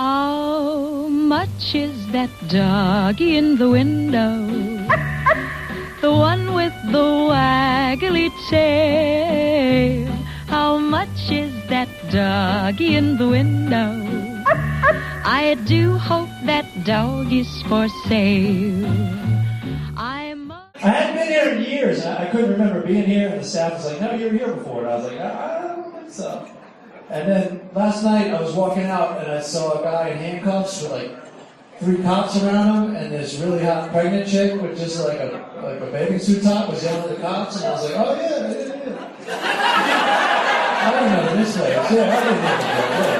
How much is that doggy in the window? the one with the waggly tail. How much is that doggy in the window? I do hope that dog is for sale. I'm. A- I hadn't been here in years. I, couldn't remember being here, and the staff was like, "No, you were here before." And I was like, "I, I don't think so." And then last night, I was walking out, and I saw a guy in handcuffs with like three cops around him, and this really hot pregnant chick with just like a like a bathing suit top was yelling at the cops, and I was like, "Oh yeah, yeah, yeah." I remember this place. Yeah, I remember. Yeah, yeah.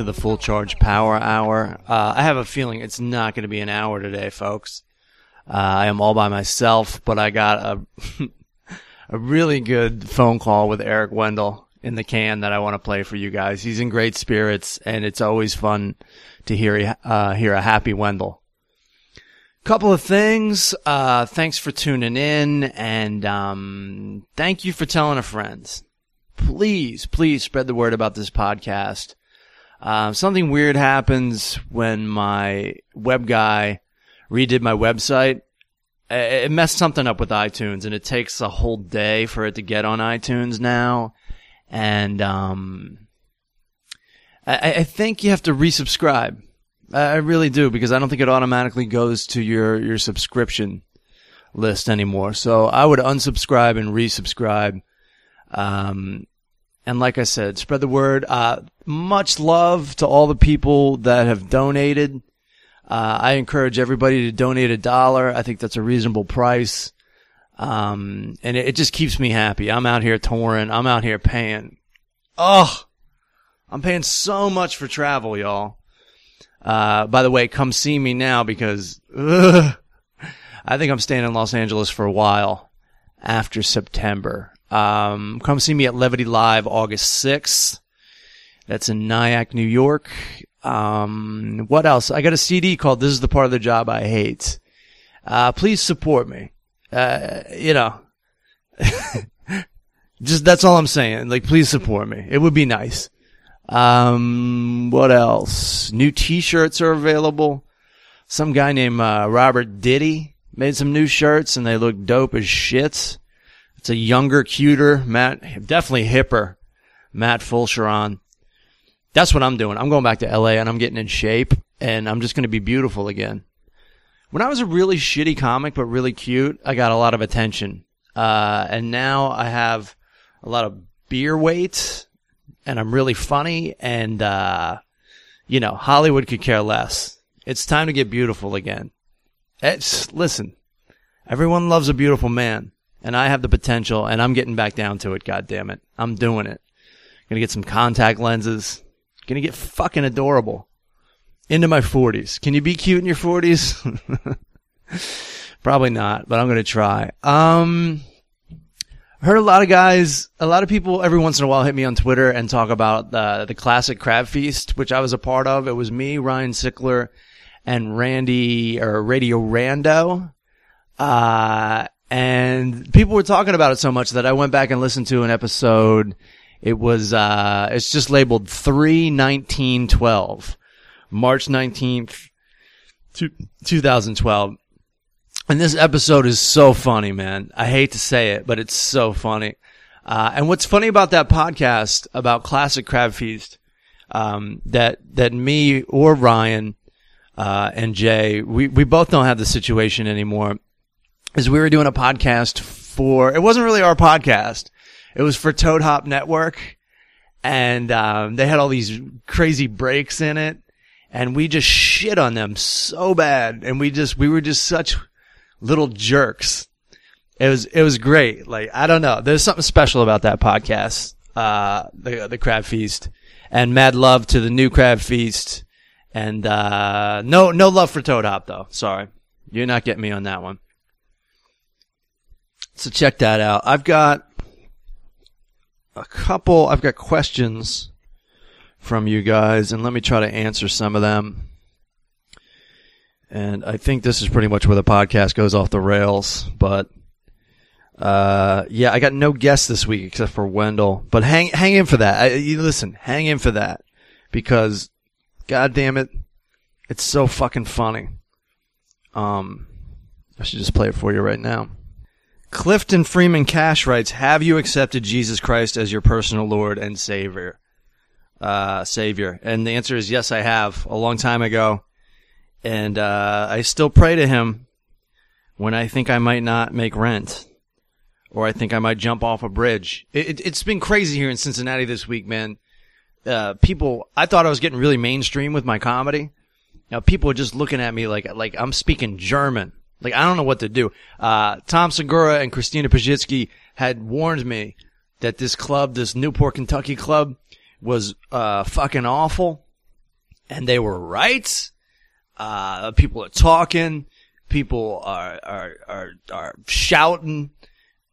to the Full Charge Power Hour. Uh, I have a feeling it's not going to be an hour today, folks. Uh, I am all by myself, but I got a a really good phone call with Eric Wendell in the can that I want to play for you guys. He's in great spirits, and it's always fun to hear uh, hear a happy Wendell. Couple of things. Uh, thanks for tuning in, and um, thank you for telling a friend. Please, please spread the word about this podcast. Uh, something weird happens when my web guy redid my website. It messed something up with iTunes, and it takes a whole day for it to get on iTunes now. And um, I, I think you have to resubscribe. I really do because I don't think it automatically goes to your your subscription list anymore. So I would unsubscribe and resubscribe. Um, and like I said, spread the word. Uh, much love to all the people that have donated. Uh, I encourage everybody to donate a dollar. I think that's a reasonable price. Um, and it, it just keeps me happy. I'm out here touring. I'm out here paying. Oh, I'm paying so much for travel, y'all. Uh, by the way, come see me now because ugh, I think I'm staying in Los Angeles for a while after September. Um, come see me at Levity Live August 6th. That's in Nyack, New York. Um, what else? I got a CD called This is the Part of the Job I Hate. Uh, please support me. Uh, you know, just that's all I'm saying. Like, please support me. It would be nice. Um, what else? New t-shirts are available. Some guy named, uh, Robert Diddy made some new shirts and they look dope as shit. It's a younger, cuter, Matt, definitely hipper, Matt Fulchiron. That's what I'm doing. I'm going back to LA and I'm getting in shape and I'm just going to be beautiful again. When I was a really shitty comic but really cute, I got a lot of attention. Uh, and now I have a lot of beer weight and I'm really funny and, uh, you know, Hollywood could care less. It's time to get beautiful again. It's, listen, everyone loves a beautiful man and I have the potential and I'm getting back down to it. God damn it. I'm doing it. Gonna get some contact lenses. Gonna get fucking adorable. Into my forties. Can you be cute in your forties? Probably not, but I'm gonna try. Um, heard a lot of guys, a lot of people every once in a while hit me on Twitter and talk about the, the classic crab feast, which I was a part of. It was me, Ryan Sickler, and Randy, or Radio Rando. Uh, and people were talking about it so much that I went back and listened to an episode. It was, uh, it's just labeled 31912, March 19th, 2012. And this episode is so funny, man. I hate to say it, but it's so funny. Uh, and what's funny about that podcast about classic crab feast, um, that, that me or Ryan, uh, and Jay, we, we both don't have the situation anymore is we were doing a podcast for, it wasn't really our podcast. It was for Toad Hop Network. And, um, they had all these crazy breaks in it. And we just shit on them so bad. And we just, we were just such little jerks. It was it was great. Like I don't know, there's something special about that podcast, uh, the the Crab Feast, and mad love to the new Crab Feast, and uh, no no love for Toad Hop though. Sorry, you're not getting me on that one. So check that out. I've got a couple. I've got questions from you guys, and let me try to answer some of them. And I think this is pretty much where the podcast goes off the rails, but uh, yeah, I got no guests this week except for Wendell, but hang hang in for that. I, you listen, hang in for that because, god damn it, it's so fucking funny. Um, I should just play it for you right now. Clifton Freeman Cash writes, "Have you accepted Jesus Christ as your personal Lord and Savior?" Uh, Savior, and the answer is yes, I have a long time ago, and uh, I still pray to Him when I think I might not make rent or I think I might jump off a bridge. It, has it, been crazy here in Cincinnati this week, man. Uh, people, I thought I was getting really mainstream with my comedy. Now people are just looking at me like, like I'm speaking German. Like I don't know what to do. Uh, Tom Segura and Christina Pazsitzky had warned me that this club, this Newport, Kentucky club was, uh, fucking awful. And they were right. Uh, people are talking. People are, are, are, are shouting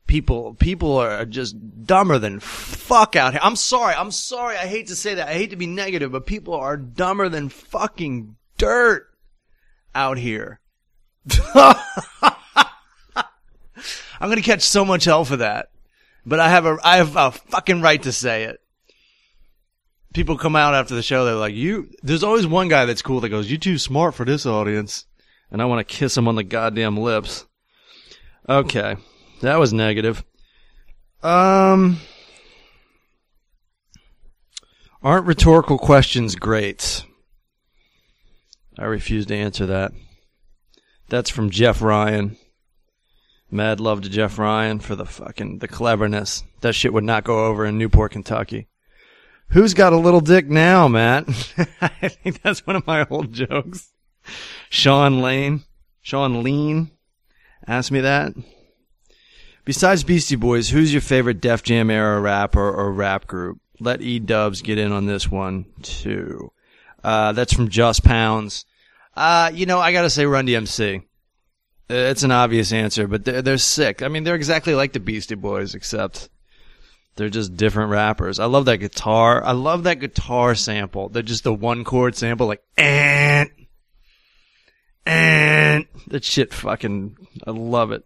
people people are just dumber than fuck out here. I'm sorry. I'm sorry. I hate to say that. I hate to be negative, but people are dumber than fucking dirt out here. I'm to catch so much hell for that. But I have a I have a fucking right to say it. People come out after the show they're like, "You there's always one guy that's cool that goes, "You too smart for this audience." And I want to kiss him on the goddamn lips. Okay. That was negative. Um, aren't rhetorical questions great? I refuse to answer that. That's from Jeff Ryan. Mad love to Jeff Ryan for the fucking the cleverness. That shit would not go over in Newport, Kentucky. Who's got a little dick now, Matt? I think that's one of my old jokes. Sean Lane, Sean Lean asked me that. Besides Beastie Boys, who's your favorite Def Jam era rapper or rap group? Let E Dubs get in on this one too. Uh, that's from Just Pounds. Uh, you know, I gotta say Run DMC. It's an obvious answer, but they're, they're sick. I mean, they're exactly like the Beastie Boys, except they're just different rappers. I love that guitar. I love that guitar sample. They're just a one chord sample, like, and, and, that shit fucking, I love it.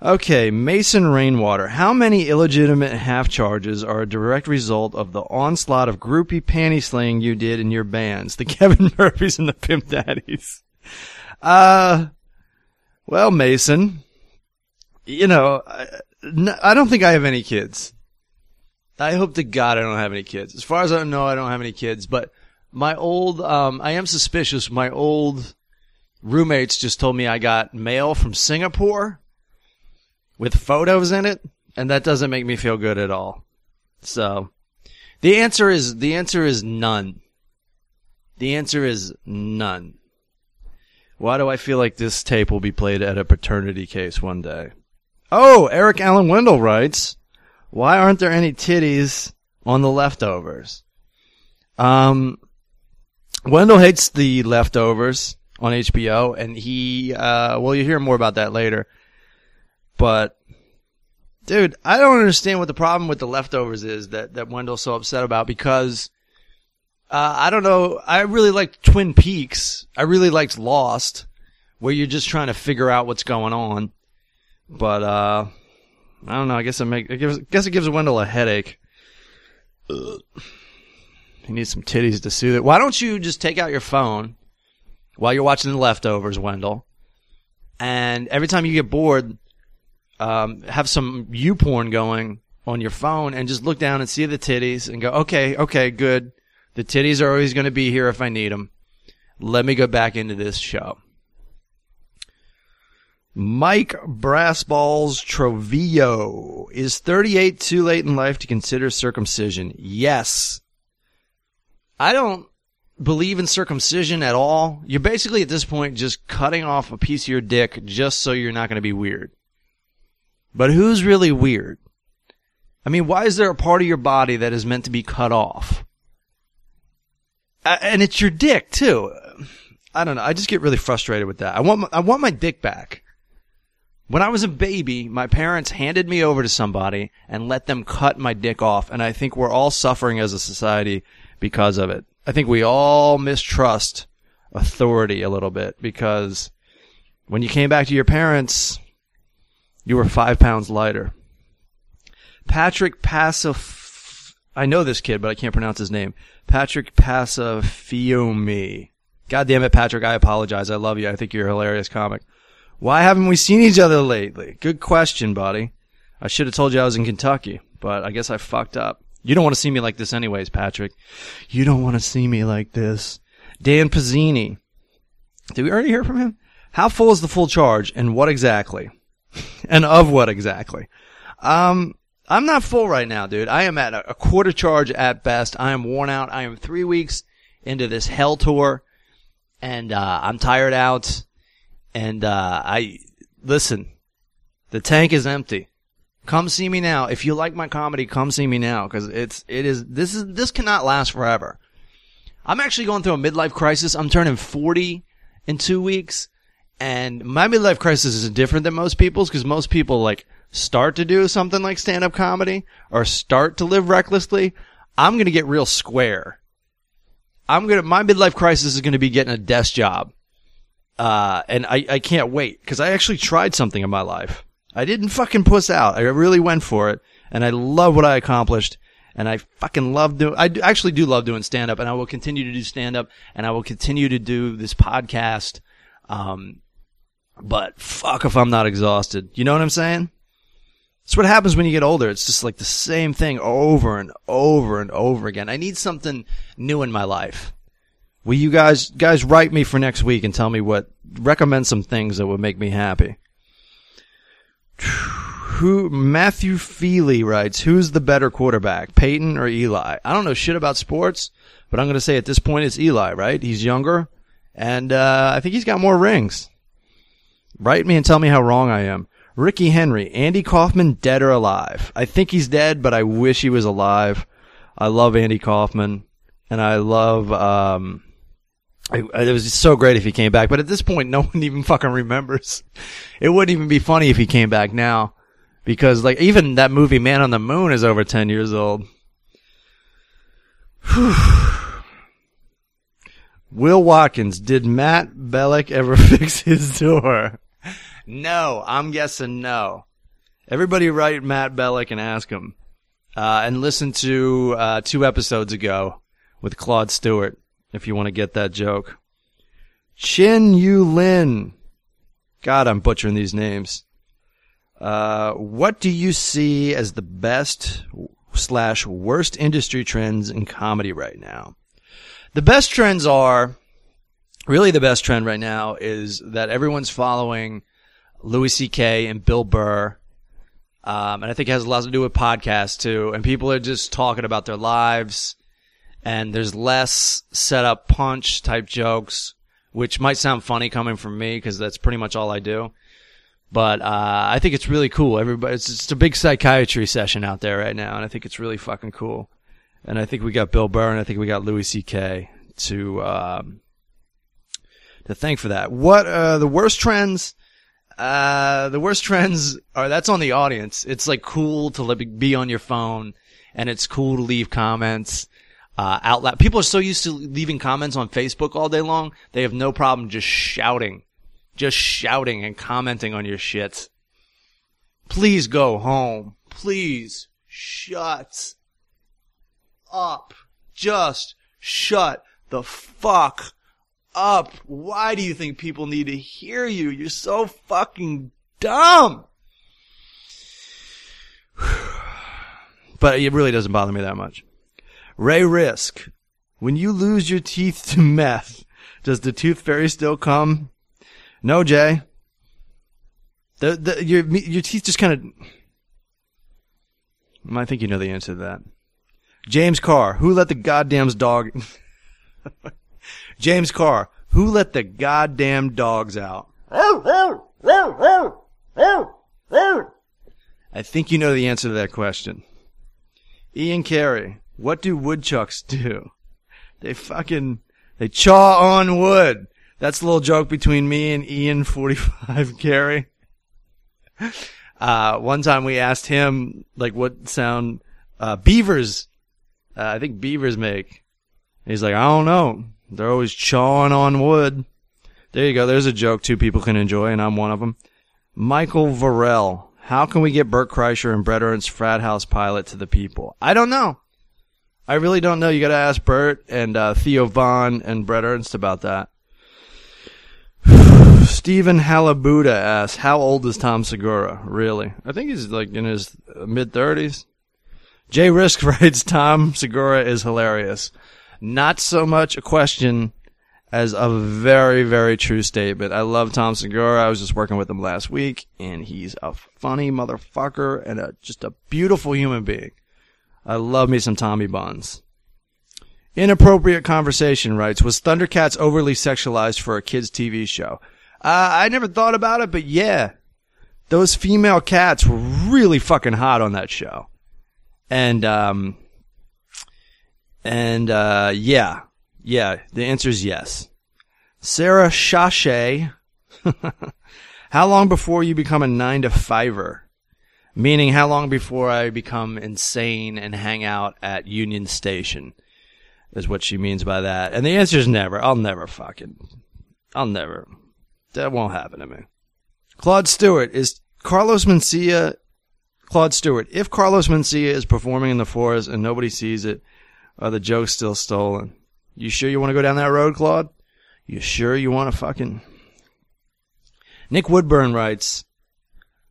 Okay, Mason Rainwater. How many illegitimate half charges are a direct result of the onslaught of groupie panty slaying you did in your bands, the Kevin Murphys and the Pimp Daddies? Uh, well, Mason, you know, I, I don't think I have any kids. I hope to God I don't have any kids. As far as I know, I don't have any kids, but my old, um, I am suspicious. My old roommates just told me I got mail from Singapore with photos in it, and that doesn't make me feel good at all. So, the answer is the answer is none. The answer is none. Why do I feel like this tape will be played at a paternity case one day? Oh, Eric Allen Wendell writes, why aren't there any titties on the leftovers? Um, Wendell hates the leftovers on HBO, and he, uh, well, you hear more about that later. But dude, I don't understand what the problem with the leftovers is that that Wendell's so upset about because uh, I don't know. I really liked Twin Peaks. I really liked Lost, where you're just trying to figure out what's going on. But uh, I don't know. I guess it make. I I guess it gives Wendell a headache. Ugh. He needs some titties to soothe it. Why don't you just take out your phone while you're watching the leftovers, Wendell? And every time you get bored, um, have some you porn going on your phone and just look down and see the titties and go, okay, okay, good. The titties are always going to be here if I need them. Let me go back into this show. Mike Brassballs Trovillo. Is 38 too late in life to consider circumcision? Yes. I don't believe in circumcision at all. You're basically at this point just cutting off a piece of your dick just so you're not going to be weird. But who's really weird? I mean, why is there a part of your body that is meant to be cut off? Uh, and it's your dick too. I don't know. I just get really frustrated with that. I want my, I want my dick back. When I was a baby, my parents handed me over to somebody and let them cut my dick off, and I think we're all suffering as a society because of it. I think we all mistrust authority a little bit because when you came back to your parents, you were five pounds lighter. Patrick Passif, I know this kid, but I can't pronounce his name. Patrick Passafiomi. God damn it, Patrick, I apologize. I love you. I think you're a hilarious comic. Why haven't we seen each other lately? Good question, buddy. I should have told you I was in Kentucky, but I guess I fucked up. You don't want to see me like this anyways, Patrick. You don't want to see me like this. Dan Pizzini. Did we already hear from him? How full is the full charge and what exactly? and of what exactly? Um, I'm not full right now, dude. I am at a quarter charge at best. I am worn out. I am three weeks into this hell tour and, uh, I'm tired out. And, uh, I, listen, the tank is empty. Come see me now. If you like my comedy, come see me now. Cause it's, it is, this is, this cannot last forever. I'm actually going through a midlife crisis. I'm turning 40 in two weeks. And my midlife crisis is different than most people's because most people like start to do something like stand up comedy or start to live recklessly. I'm going to get real square. I'm going to, my midlife crisis is going to be getting a desk job. Uh, and I, I can't wait because I actually tried something in my life. I didn't fucking puss out. I really went for it and I love what I accomplished and I fucking love doing, I actually do love doing stand up and I will continue to do stand up and I will continue to do this podcast. Um, but fuck if I'm not exhausted. You know what I'm saying? It's what happens when you get older. It's just like the same thing over and over and over again. I need something new in my life. Will you guys, guys write me for next week and tell me what, recommend some things that would make me happy. Who, Matthew Feely writes, who's the better quarterback, Peyton or Eli? I don't know shit about sports, but I'm going to say at this point it's Eli, right? He's younger and, uh, I think he's got more rings. Write me and tell me how wrong I am. Ricky Henry, Andy Kaufman, dead or alive? I think he's dead, but I wish he was alive. I love Andy Kaufman, and I love. Um, I, it was so great if he came back, but at this point, no one even fucking remembers. It wouldn't even be funny if he came back now, because like even that movie Man on the Moon is over ten years old. Will Watkins, did Matt Bellick ever fix his door? No, I'm guessing no. Everybody write Matt Bellick and ask him. Uh, and listen to uh, two episodes ago with Claude Stewart if you want to get that joke. Chin Yu Lin. God, I'm butchering these names. Uh, what do you see as the best slash worst industry trends in comedy right now? The best trends are really the best trend right now is that everyone's following Louis C.K. and Bill Burr. Um, and I think it has a lot to do with podcasts too. And people are just talking about their lives and there's less set up punch type jokes, which might sound funny coming from me because that's pretty much all I do. But, uh, I think it's really cool. Everybody, it's just a big psychiatry session out there right now. And I think it's really fucking cool. And I think we got Bill Burr and I think we got Louis C.K. to, um, to thank for that. What, uh, the worst trends? Uh, the worst trends are that's on the audience. It's like cool to be on your phone and it's cool to leave comments. Uh, out loud. People are so used to leaving comments on Facebook all day long. They have no problem just shouting, just shouting and commenting on your shit. Please go home. Please shut up. Just shut the fuck up. Why do you think people need to hear you? You're so fucking dumb. but it really doesn't bother me that much. Ray Risk. When you lose your teeth to meth, does the tooth fairy still come? No, Jay. The, the, your, your teeth just kind of, I think you know the answer to that. James Carr, who let the goddamn dog, James Carr, who let the goddamn dogs out? I think you know the answer to that question. Ian Carey, what do woodchucks do? They fucking, they chaw on wood. That's a little joke between me and Ian 45 Carey. Uh, one time we asked him, like, what sound, uh, beavers, uh, I think beavers make. He's like, I don't know. They're always chawing on wood. There you go. There's a joke two people can enjoy, and I'm one of them. Michael Varell. How can we get Bert Kreischer and Bret Ernst frat house pilot to the people? I don't know. I really don't know. You got to ask Bert and uh, Theo Von and Bret Ernst about that. Stephen Halabuda asks, "How old is Tom Segura? Really? I think he's like in his mid thirties." Jay Risk writes, "Tom Segura is hilarious. Not so much a question as a very, very true statement. I love Tom Segura. I was just working with him last week, and he's a funny motherfucker and a, just a beautiful human being. I love me some Tommy Buns. Inappropriate conversation writes, was Thundercats overly sexualized for a kids TV show? Uh, I never thought about it, but yeah, those female cats were really fucking hot on that show. And, um, and, uh, yeah, yeah, the answer is yes. Sarah Shashay, how long before you become a nine to fiver? Meaning, how long before I become insane and hang out at Union Station? Is what she means by that. And the answer is never. I'll never fucking. I'll never. That won't happen to me. Claude Stewart is Carlos Mencia. Claude Stewart. If Carlos Mencia is performing in the forest and nobody sees it, are the jokes still stolen? You sure you want to go down that road, Claude? You sure you want to fucking. Nick Woodburn writes,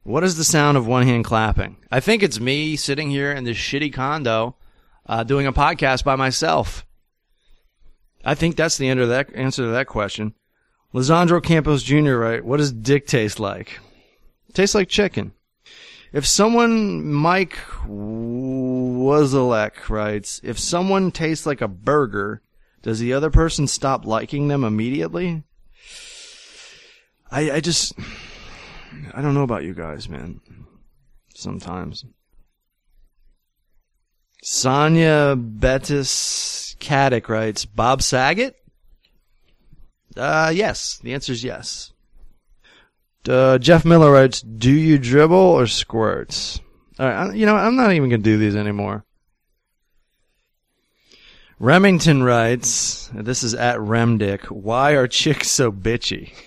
What is the sound of one hand clapping? I think it's me sitting here in this shitty condo uh, doing a podcast by myself. I think that's the answer to that, answer to that question. Lisandro Campos Jr., right? What does dick taste like? Tastes like chicken. If someone, Mike Wazalek writes, if someone tastes like a burger, does the other person stop liking them immediately? I, I just, I don't know about you guys, man. Sometimes. Sonia Bettis Caddick writes, Bob Saget? Uh, yes. The answer is yes. Uh, Jeff Miller writes, do you dribble or squirts? Alright, you know, I'm not even gonna do these anymore. Remington writes, this is at Remdick, why are chicks so bitchy?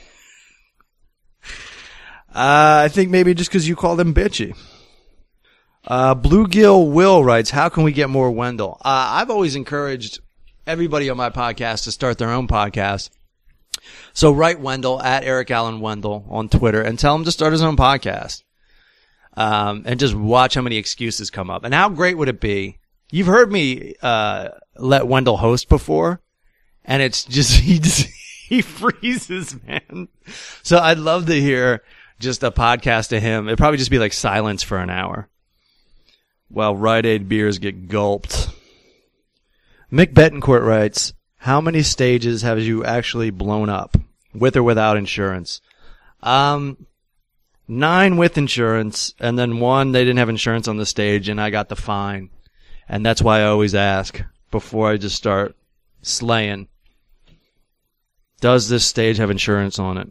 Uh, I think maybe just because you call them bitchy. Uh, Bluegill Will writes, how can we get more Wendell? Uh, I've always encouraged everybody on my podcast to start their own podcast. So write Wendell at Eric Allen Wendell on Twitter and tell him to start his own podcast. Um, and just watch how many excuses come up. And how great would it be? You've heard me, uh, let Wendell host before and it's just, he just, he freezes, man. So I'd love to hear just a podcast to him. It'd probably just be like silence for an hour while Rite Aid beers get gulped. Mick Betancourt writes, how many stages have you actually blown up with or without insurance? Um, nine with insurance and then one they didn't have insurance on the stage and I got the fine. And that's why I always ask before I just start slaying. Does this stage have insurance on it?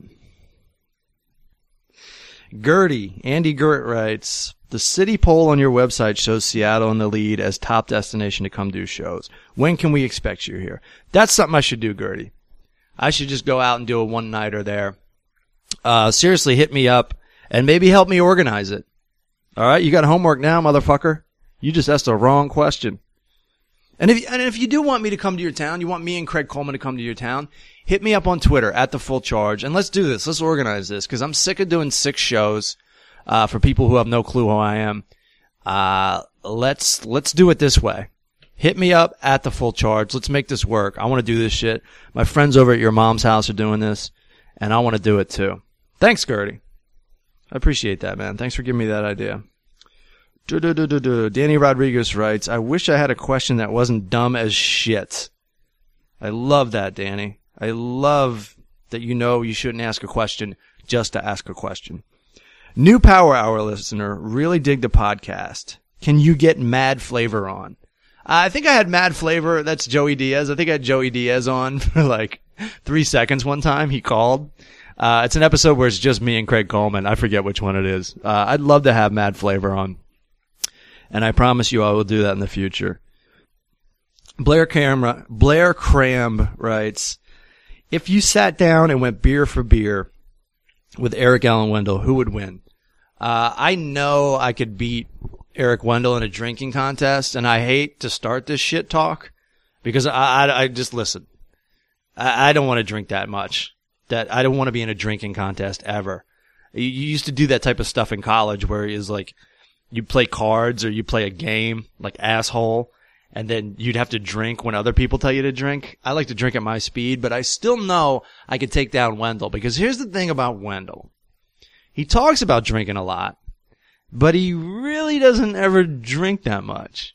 Gertie, Andy Gert writes, the city poll on your website shows Seattle in the lead as top destination to come do shows. When can we expect you here? That's something I should do, Gertie. I should just go out and do a one nighter there. Uh, seriously, hit me up and maybe help me organize it. All right, you got homework now, motherfucker. You just asked the wrong question. And if and if you do want me to come to your town, you want me and Craig Coleman to come to your town, hit me up on Twitter at the full charge and let's do this. Let's organize this because I'm sick of doing six shows uh, for people who have no clue who I am. Uh, let's let's do it this way. Hit me up at the full charge. Let's make this work. I want to do this shit. My friends over at your mom's house are doing this, and I want to do it too. Thanks, Gertie. I appreciate that, man. Thanks for giving me that idea. Danny Rodriguez writes, I wish I had a question that wasn't dumb as shit. I love that, Danny. I love that you know you shouldn't ask a question just to ask a question. New Power Hour listener, really dig the podcast. Can you get Mad Flavor on? I think I had Mad Flavor. That's Joey Diaz. I think I had Joey Diaz on for like three seconds one time. He called. Uh, it's an episode where it's just me and Craig Coleman. I forget which one it is. Uh, I'd love to have Mad Flavor on. And I promise you I will do that in the future. Blair Camera, Blair Cram writes, if you sat down and went beer for beer with Eric Allen Wendell, who would win? Uh, I know I could beat Eric Wendell in a drinking contest, and I hate to start this shit talk because I, I, I just listen. I, I don't want to drink that much. That I don't want to be in a drinking contest ever. You, you used to do that type of stuff in college where it was like you play cards or you play a game like asshole and then you'd have to drink when other people tell you to drink. I like to drink at my speed, but I still know I could take down Wendell because here's the thing about Wendell. He talks about drinking a lot, but he really doesn't ever drink that much.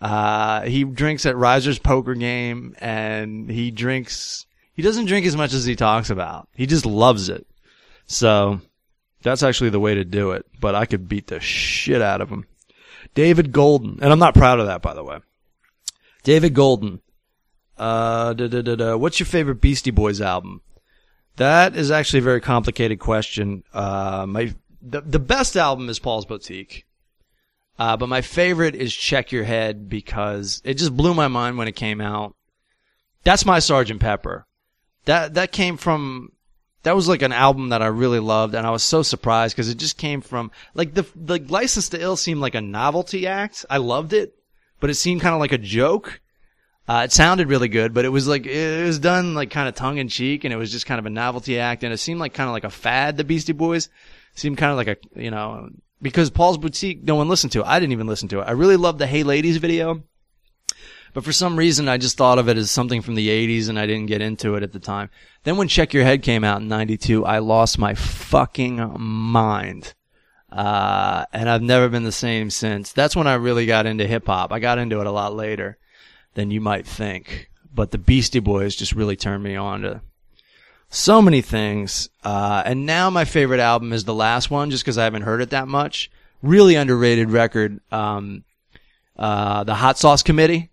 Uh, he drinks at Riser's poker game and he drinks, he doesn't drink as much as he talks about. He just loves it. So that's actually the way to do it, but I could beat the shit out of him. David Golden, and I'm not proud of that, by the way. David Golden, uh, da, da, da, what's your favorite Beastie Boys album? That is actually a very complicated question. Uh, my the, the best album is Paul's Boutique. Uh, but my favorite is Check Your Head because it just blew my mind when it came out. That's my Sergeant Pepper. That that came from that was like an album that I really loved, and I was so surprised because it just came from like the the License to Ill seemed like a novelty act. I loved it, but it seemed kind of like a joke. Uh, it sounded really good, but it was like it was done like kind of tongue in cheek, and it was just kind of a novelty act, and it seemed like kind of like a fad. The Beastie Boys seemed kind of like a you know because Paul's Boutique no one listened to. it. I didn't even listen to it. I really loved the Hey Ladies video. But for some reason, I just thought of it as something from the 80s and I didn't get into it at the time. Then when Check Your Head came out in 92, I lost my fucking mind. Uh, and I've never been the same since. That's when I really got into hip hop. I got into it a lot later than you might think. But the Beastie Boys just really turned me on to so many things. Uh, and now my favorite album is the last one just because I haven't heard it that much. Really underrated record. Um, uh, the Hot Sauce Committee,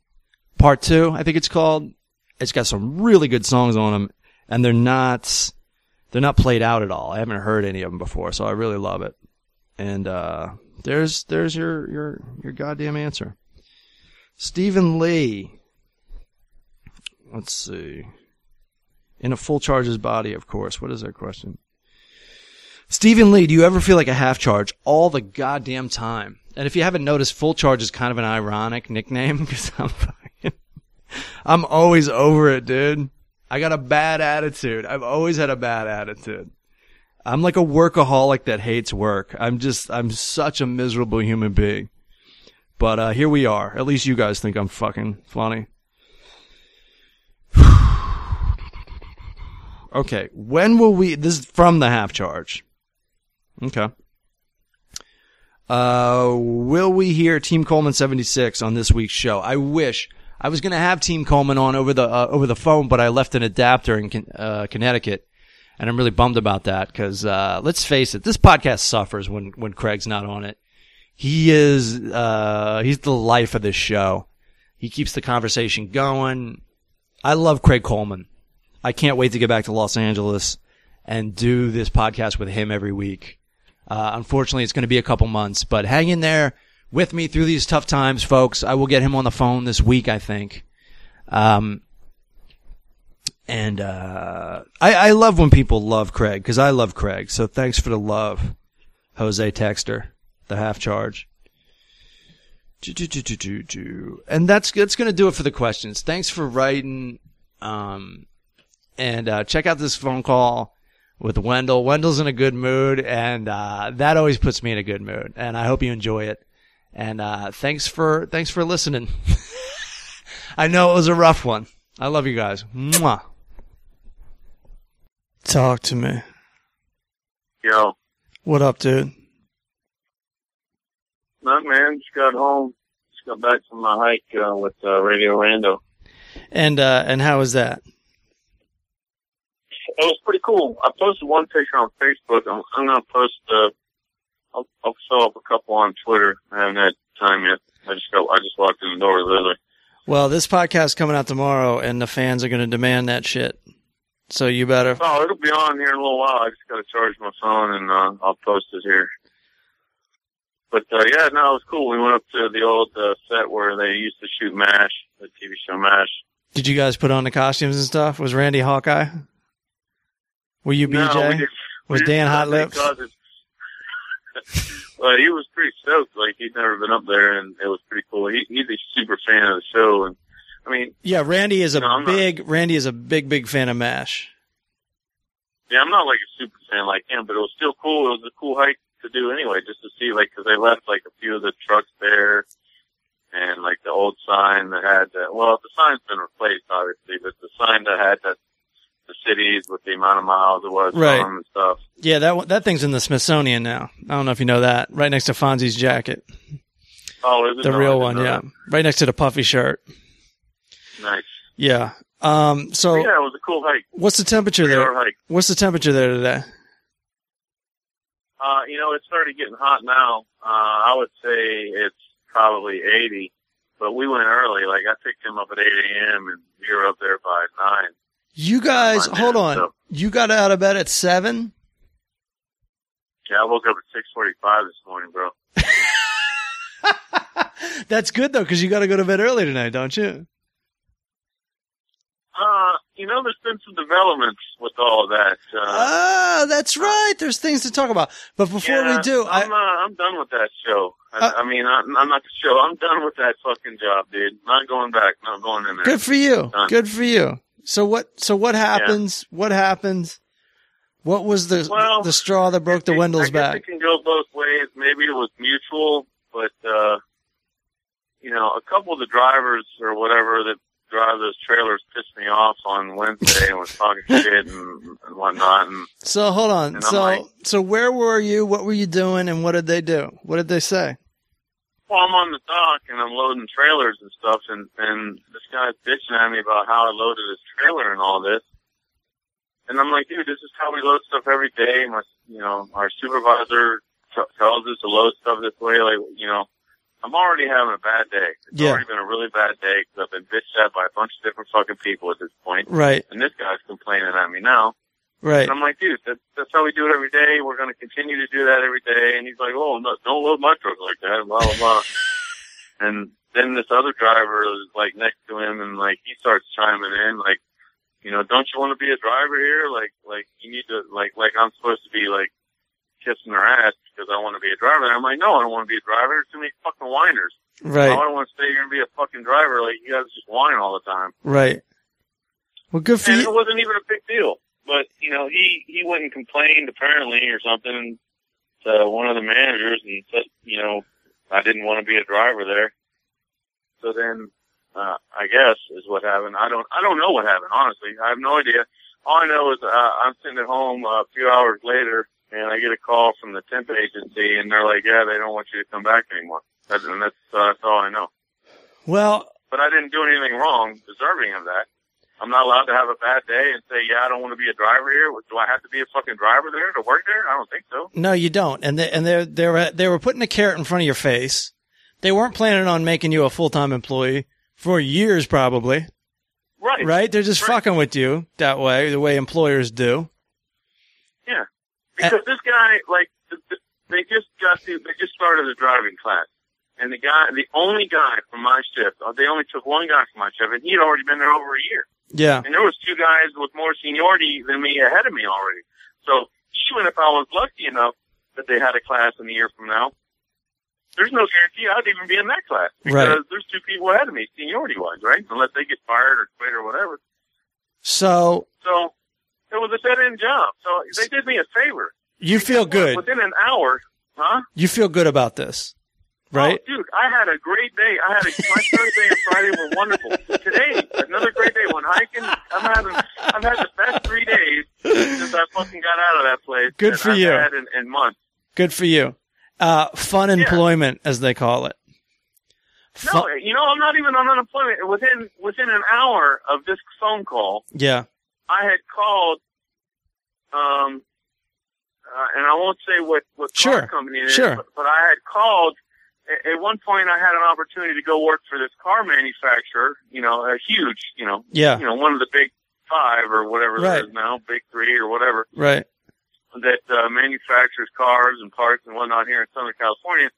part two, I think it's called. It's got some really good songs on them and they're not, they're not played out at all. I haven't heard any of them before, so I really love it. And, uh, there's, there's your, your, your goddamn answer. Stephen Lee. Let's see. In a full charge's body, of course. What is that question? Stephen Lee, do you ever feel like a half charge all the goddamn time? And if you haven't noticed, full charge is kind of an ironic nickname because I'm fucking, I'm always over it, dude. I got a bad attitude. I've always had a bad attitude. I'm like a workaholic that hates work. I'm just, I'm such a miserable human being. But, uh, here we are. At least you guys think I'm fucking funny. okay. When will we, this is from the half charge. Okay. Uh, will we hear Team Coleman 76 on this week's show? I wish. I was going to have Team Coleman on over the uh, over the phone, but I left an adapter in uh, Connecticut, and I'm really bummed about that because uh, let's face it, this podcast suffers when when Craig's not on it. He is uh, he's the life of this show. He keeps the conversation going. I love Craig Coleman. I can't wait to get back to Los Angeles and do this podcast with him every week. Uh, unfortunately, it's going to be a couple months, but hang in there with me through these tough times, folks. I will get him on the phone this week, I think. Um, and uh, I, I love when people love Craig because I love Craig. So thanks for the love, Jose Texter, the half charge. And that's that's gonna do it for the questions. Thanks for writing. Um, and uh, check out this phone call with Wendell. Wendell's in a good mood, and uh, that always puts me in a good mood. And I hope you enjoy it. And uh, thanks for thanks for listening. I know it was a rough one. I love you guys. Mwah. Talk to me. Yo, What up, dude? Not man, just got home. Just got back from my hike uh, with uh, Radio Rando. And uh, and how was that? It was pretty cool. I posted one picture on Facebook. I'm, I'm gonna post uh, I'll, I'll fill up a couple on Twitter. I haven't had time yet. I just got, I just walked in the door literally. Well, this podcast coming out tomorrow, and the fans are going to demand that shit. So you better. Oh, it'll be on here in a little while. I just got to charge my phone and uh, I'll post it here. But uh, yeah, no, it was cool. We went up to the old uh, set where they used to shoot MASH, the TV show MASH. Did you guys put on the costumes and stuff? Was Randy Hawkeye? Were you No, BJ? we didn't- Was we Dan Hot Lips? well, he was pretty stoked. Like he'd never been up there, and it was pretty cool. He, he's a super fan of the show, and I mean, yeah, Randy is a No, I'm not. big Randy is a big big fan of Mash. yeah, I'm not like a super fan like him, but it was still cool. It was a cool hike to do anyway, just to see like because they left like a few of the trucks there, and like the old sign that had the, well, the sign's been replaced obviously, but the sign that had that the cities with the amount of miles it was Right. on and stuff. Yeah, that that thing's in the Smithsonian now. I don't know if you know that. Right next to Fonzie's jacket, Oh, is it? the No, real one. Yeah, right next to the puffy shirt. Nice. Yeah. Um. So, yeah, it was a cool hike. what's the temperature there? hike. What's the temperature there today? Uh, you know, it started getting hot now. Uh, I would say it's probably 80, but we went early. Like I picked him up at 8 a.m. and we were up there by 9. You guys, Monday, hold on. so- You got out of bed at seven. Yeah, I woke up at 6:45 this morning, bro. That's good though, because you got to go to bed early tonight, don't you? Uh, you know, there's been some developments with all of that. Uh, Ah, that's right. There's things to talk about. But before yeah, we do, I'm, I, uh, I'm done with that show. I, Uh, I mean, I'm, I'm not the show. I'm done with that fucking job, dude. Not going back. Not going in there. good for you. Good for you. So what? So what happens? What happens? What was the Well, the straw that broke the It- Wendell's I back? It can go both ways. Maybe it was mutual, but uh, you know, a couple of the drivers or whatever that drive those trailers pissed me off on Wednesday and was talking shit and, and whatnot. And So hold on. So like- so where were you? What were you doing? And what did they do? What did they say? well, I'm on the dock and I'm loading trailers and stuff, and and this guy's bitching at me about how I loaded his trailer and all this. And I'm like, dude, this is how we load stuff every day. My, you know, our supervisor t- tells us to load stuff this way. Like, you know, I'm already having a bad day. It's Yeah. already been a really bad day because I've been bitched at by a bunch of different fucking people at this point. Right. And this guy's complaining at me now. Right. And I'm like, dude, that's, that's how we do it every day. We're going to continue to do that every day. And he's like, oh, no, don't load my truck like that, blah, blah, blah. and then this other driver is like next to him and like he starts chiming in like, you know, don't you want to be a driver here? Like, like you need to, like, like I'm supposed to be like kissing her ass because I want to be a driver. And I'm like, no, I don't want to be a driver. There's too many fucking whiners. Right. I don't want to stay here and be a fucking driver. Like, you guys just whine all the time. Right. Well, good for And it wasn't even a big deal. But, you know, he, he went and complained apparently or something to one of the managers and said, you know, I didn't want to be a driver there. So then, uh, I guess is what happened. I don't, I don't know what happened, honestly. I have no idea. All I know is, uh, I'm sitting at home uh, a few hours later and I get a call from the temp agency and they're like, yeah, they don't want you to come back anymore. That's, and that's, uh, that's all I know. Well, But I didn't do anything wrong deserving of that. I'm not allowed to have a bad day and say, yeah, I don't want to be a driver here. Do I have to be a fucking driver there to work there? I don't think so. no, you don't. And they and they they were they were putting a carrot in front of your face. They weren't planning on making you a full time employee for years, probably. Right. Right? They're just Right. fucking with you that way, the way employers do. Because this guy, like, th- th- they just got to, they just started a driving class. And the guy, the only guy from my shift, uh, they only took one guy from my shift, and he'd already been there over a year. Yeah. And there was two guys with more seniority than me ahead of me already. So even if I was lucky enough that they had a class in a year from now, there's no guarantee I'd even be in that class because Right. there's two people ahead of me seniority wise, right? Unless they get fired or quit or whatever. So So it was a dead end job. So they did me a favor. you feel good. Within an hour, huh? You feel good about this, right? Oh, dude, I had a great day. I had a, my Thursday and Friday were wonderful. Today, another great day. When hiking. I'm having, I've had the best three days since I fucking got out of that place. Good for I've you. Had in, in months. Good for you. Uh, fun employment, as they call it. No, you know, I'm not even on unemployment. Within within an hour of this phone call, yeah. I had called um uh, and I won't say what what Sure, car company it is, sure. but, but I had called. At, at one point, I had an opportunity to go work for this car manufacturer. You know, a huge, you know, Yeah. you know, one of the big five or whatever Right. it is now, big three or whatever Right. that uh, manufactures cars and parts and whatnot here in Southern California.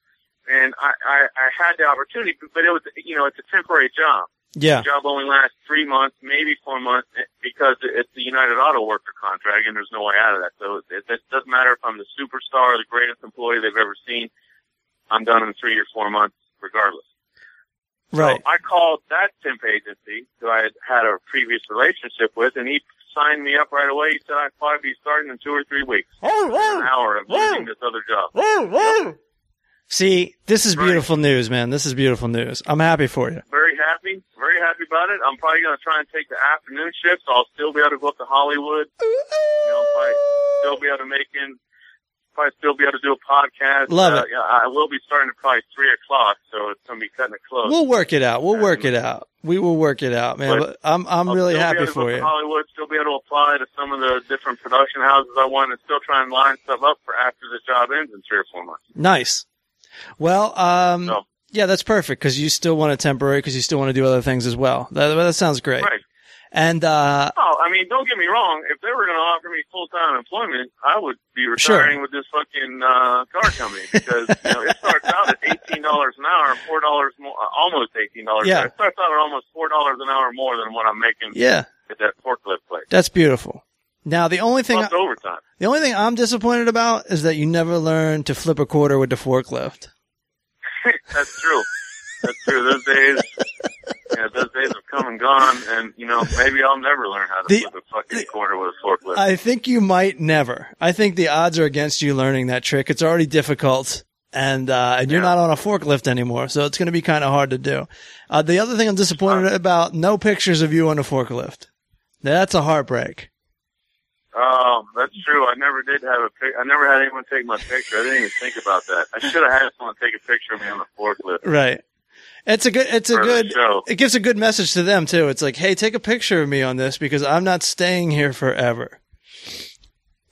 And I, I, I had the opportunity, but it was, you know, it's a temporary job. Yeah. The job only lasts three months, maybe four months, eh, because it's the United Auto Worker contract, and there's no way out of that. So it, it doesn't matter if I'm the superstar or the greatest employee they've ever seen. I'm done in three or four months, regardless. Right. So I called that temp agency who I had had a previous relationship with, and he signed me up right away. He said I'd probably be starting in two or three weeks. Oh, an hour of leaving this other job. See, this is Right. beautiful news, man. This is beautiful news. I'm happy for you. Very happy, very happy about it. I'm probably going to try and take the afternoon shift. So I'll still be able to go up to Hollywood. You know, probably still be able to make in. Probably still be able to do a podcast. Love uh, it. Yeah, I will be starting at probably three o'clock, so it's going to be cutting it close. We'll work it out. We'll work it out. We will work it out, man. But I'm I'm I'll really happy able to go for you. Hollywood, still be able to apply to some of the different production houses I want, and still try and line stuff up for after the job ends in three or four months. Nice. Well, um, So, yeah, that's perfect because you still want it temporary because you still want to do other things as well. That that sounds great. right. And uh, Oh, I mean, don't get me wrong. If they were going to offer me full time employment, I would be retiring with this fucking uh, car company because you know it starts out at eighteen dollars an hour, four dollars more, uh, almost eighteen dollars. Yeah. It starts out at almost four dollars an hour more than what I'm making yeah, at that forklift place. that's beautiful. Now the only thing Plus overtime. the only thing I'm disappointed about is that you never learned to flip a quarter with the forklift. That's true. That's true. Those days, yeah, those days have come and gone, and you know, maybe I'll never learn how to The- flip a fucking quarter with a forklift. I think you might never. I think the odds are against you learning that trick. It's already difficult. And, uh, and you're Yeah. not on a forklift anymore. So it's going to be kind of hard to do. Uh, the other thing I'm disappointed about, no pictures of you on a forklift. That's a heartbreak. Oh, that's true. I never did have a pic. I never had anyone take my picture. I didn't even think about that. I should have had someone take a picture of me on the forklift. Right. It's a good, it's a good, it gives a good message to them too. It's like, hey, take a picture of me on this because I'm not staying here forever.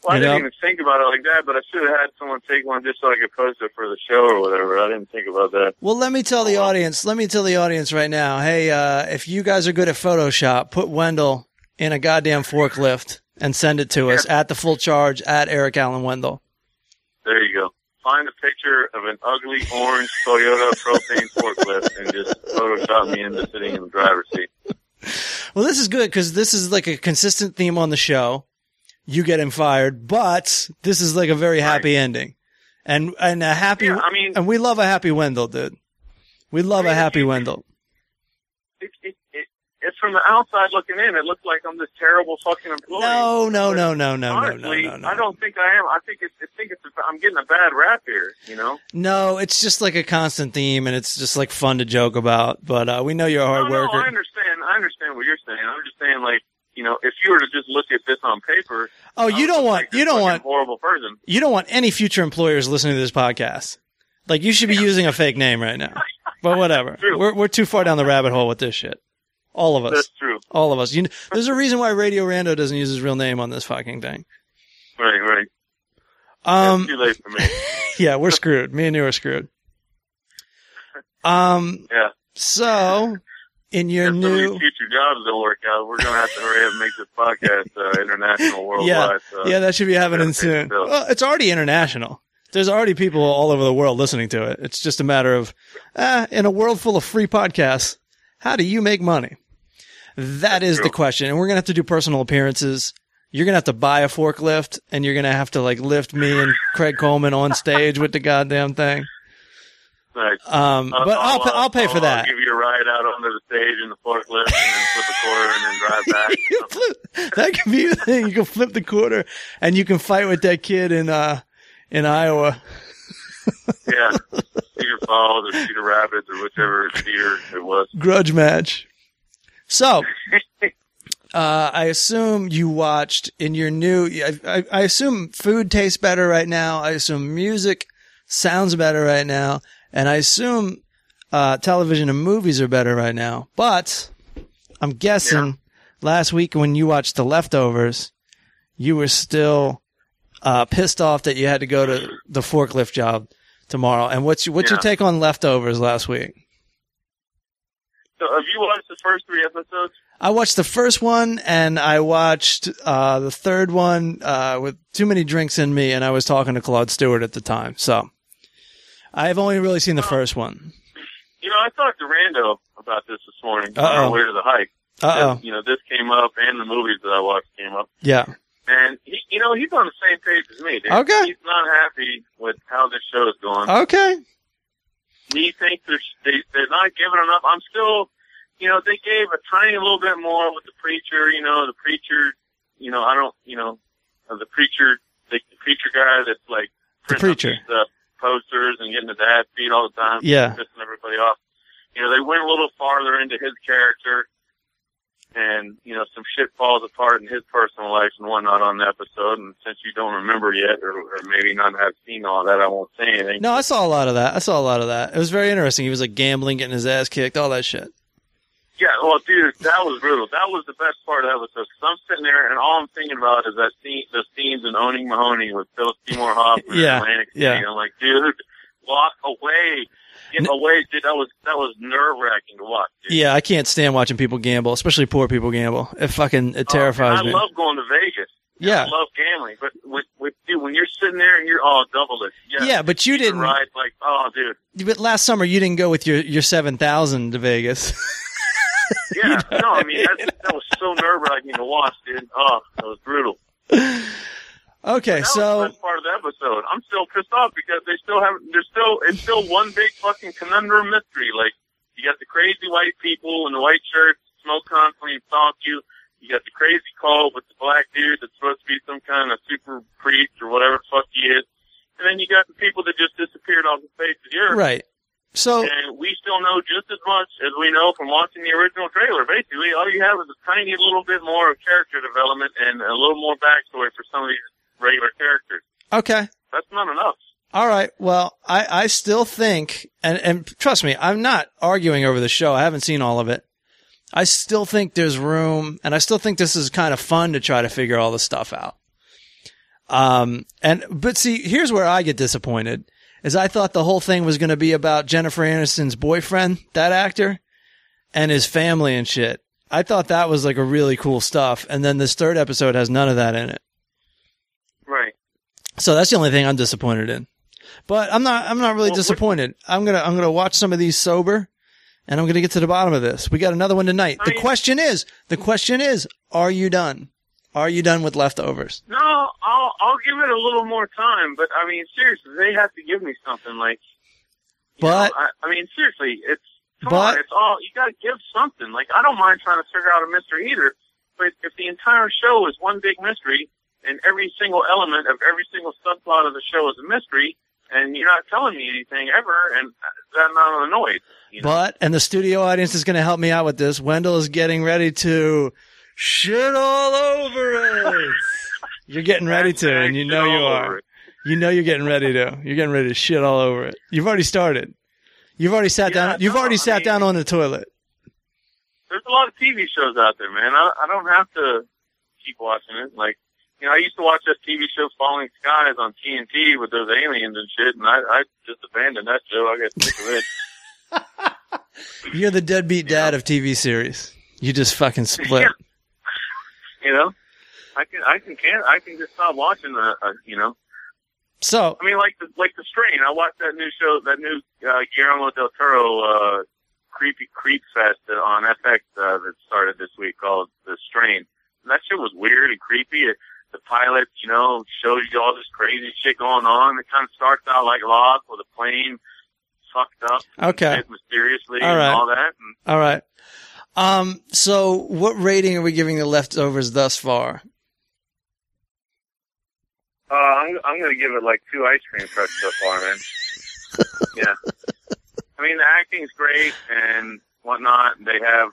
Well, I You didn't know? even think about it like that, but I should have had someone take one just so I could post it for the show or whatever. I didn't think about that. Well, let me tell the audience, let me tell the audience right now, hey, uh, if you guys are good at Photoshop, put Wendell in a goddamn forklift and send it to us at the full charge at Eric Allen Wendell. There you go. Find a picture of an ugly orange Toyota propane forklift and just Photoshop me into sitting in the driver's seat. Well, this is good because this is like a consistent theme on the show. You get him fired, but this is like a very happy ending. And, and a happy, Yeah, I mean- and we love a happy Wendell, dude. We love a I mean, happy you- Wendell. It, it, it, it's from the outside looking in. It looks like I'm this terrible fucking employee. No, no, no, no, no, no, honestly, no, no, no. I don't think I am. I think it's. I think it's. I'm getting a bad rap here. You know. No, it's just like a constant theme and it's just like fun to joke about. But, uh, we know you're a hard no, no. I understand. I understand what you're saying. I'm just saying, like, you know, if you were to just look at this on paper, Oh, you don't want like you don't want horrible person. you don't want any future employers listening to this podcast. Like you should be using a fake name right now. But whatever. We're we're too far down the rabbit hole with this shit. All of us. That's true. All of us. You, kn- there's a reason why Radio Rando doesn't use his real name on this fucking thing. Right, right. Um, too late for me. yeah, we're screwed. Me and you are screwed. Um, Yeah. so in your If new, future jobs don't work out, we're gonna have to hurry up and make this podcast uh, international, worldwide. yeah, so. yeah, that should be happening the soon. Well, it's already international. There's already people all over the world listening to it. It's just a matter of, ah, in a world full of free podcasts, how do you make money? That is the question. And we're going to have to do personal appearances. You're going to have to buy a forklift and you're going to have to like lift me and Craig Coleman on stage with the goddamn thing. Nice. Um, but I'll, uh, I'll pay for I'll that. give you a ride out onto the stage in the forklift and then flip a quarter and then drive back. You flip- that could be the thing. You can flip the quarter and you can fight with that kid in, uh, in Iowa. yeah. Cedar Falls or Cedar Rapids or whichever Cedar it was. grudge match. So, uh, I assume you watched in your new. I, I, I assume food tastes better right now. I assume music sounds better right now, and I assume uh, television and movies are better right now. But I'm guessing last week when you watched The Leftovers, you were still uh, pissed off that you had to go to the forklift job tomorrow. And what's your, what's your take on leftovers last week? So have you watched first three episodes? I watched the first one and I watched uh, the third one uh, with too many drinks in me, and I was talking to Claude Stewart at the time. So I've only really seen the first one. You know, I talked to Rando about this this morning on Uh-oh. our way to the hike. Uh oh. You know, this came up and the movies that I watched came up. Yeah. And he, you know, he's on the same page as me. Dude. Okay. He's not happy with how this show is going. Okay. he thinks they're they, they're not giving enough. I'm still, you know, they gave a tiny little bit more with the preacher. You know, the preacher. You know, I don't. You know, uh, the preacher, the, the preacher guy that's like The preacher. these, uh, posters and getting his ass beat all the time. Yeah. pissing everybody off. You know, they went a little farther into his character. And, you know, some shit falls apart in his personal life and whatnot on the episode. And since you don't remember yet, or, or maybe not have seen all that, I won't say anything. No, I saw a lot of that. I saw a lot of that. It was very interesting. He was like gambling, getting his ass kicked, all that shit. Yeah, well, dude, that was brutal. That was the best part of the episode. Cause I'm sitting there and all I'm thinking about is that scene, the scenes in Owning Mahowny with Philip Seymour Hoffman Yeah, and Atlantic City. yeah. I'm like, dude, walk away. Get away, dude. That was, that was nerve wracking to watch, dude. Yeah, I can't stand watching people gamble, especially poor people gamble. It fucking it Oh, terrifies and I me. love going to Vegas. Yeah. I love gambling, but with, with dude, when you're sitting there and you're all double it. Yeah. Yeah, but you didn't. Right, like, oh, dude. But last summer you didn't go with your your seven thousand to Vegas. Yeah, no, I mean that, that was so nerve wracking to watch, dude. Oh, that was brutal. okay, That was so the best part of the episode. I'm still pissed off because they still haven't. There's still it's still one big fucking conundrum mystery. Like you got the crazy white people in the white shirts, smoke constantly, and stalk you. You got the crazy cult with the black dude that's supposed to be some kind of super priest or whatever the fuck he is. And then you got the people that just disappeared off the face of the earth. right. So And we still know just as much as we know from watching the original trailer. Basically, all you have is a tiny little bit more of character development and a little more backstory for some of these regular characters. okay. That's not enough. All right. Well, I, I still think, and, and trust me, I'm not arguing over the show. I haven't seen all of it. I still think there's room, and I still think this is kind of fun to try to figure all this stuff out. Um, and, but see, here's where I get disappointed is I thought the whole thing was going to be about Jennifer Aniston's boyfriend, that actor, and his family and shit. I thought that was like a really cool stuff. And then this third episode has none of that in it. Right. So that's the only thing I'm disappointed in. But I'm not I'm not really Well, disappointed. I'm going to I'm going to watch some of these sober and I'm going to get to the bottom of this. We got another one tonight. The question is, the question is, are you done? Are you done with leftovers? No, I'll I'll give it a little more time, but I mean seriously, they have to give me something like. But- know, I, I mean seriously, it's come But- on, it's all you got to give something. Like I don't mind trying to figure out a mystery either, but if the entire show is one big mystery and every single element of every single subplot of the show is a mystery, and you're not telling me anything ever, and then I'm annoyed. You know? But and the studio audience is going to help me out with this. Wendell is getting ready to shit all over it. You're getting ready to, and you know you are. You know you're getting ready to. You're getting ready to shit all over it. You've already started. You've already sat Yeah, down. You've no, already I sat mean- down on the toilet. there's a lot of TV shows out there, man. I, I don't have to keep watching it. Like, you know, I used to watch that TV show Falling Skies on TNT with those aliens and shit, and I, I just abandoned that show. I got sick of it. You're the deadbeat dad of TV series. You just fucking split. You know, I can, I can, can I can just stop watching the, uh, you know, So I mean, like the, like the Strain. I watched that new show, that new uh, Guillermo del Toro, uh, creepy creep fest on FX uh, that started this week called The Strain. And that shit was weird and creepy. It, the pilot, you know, shows you all this crazy shit going on. It kind of starts out like Lost with a plane fucked up, okay, mysteriously, All and right. all that. And all right. Um. So what rating are we giving the leftovers thus far? uh, I'm I'm gonna give it like two ice cream trucks so far, man. yeah. I mean, the acting's great and whatnot. They have,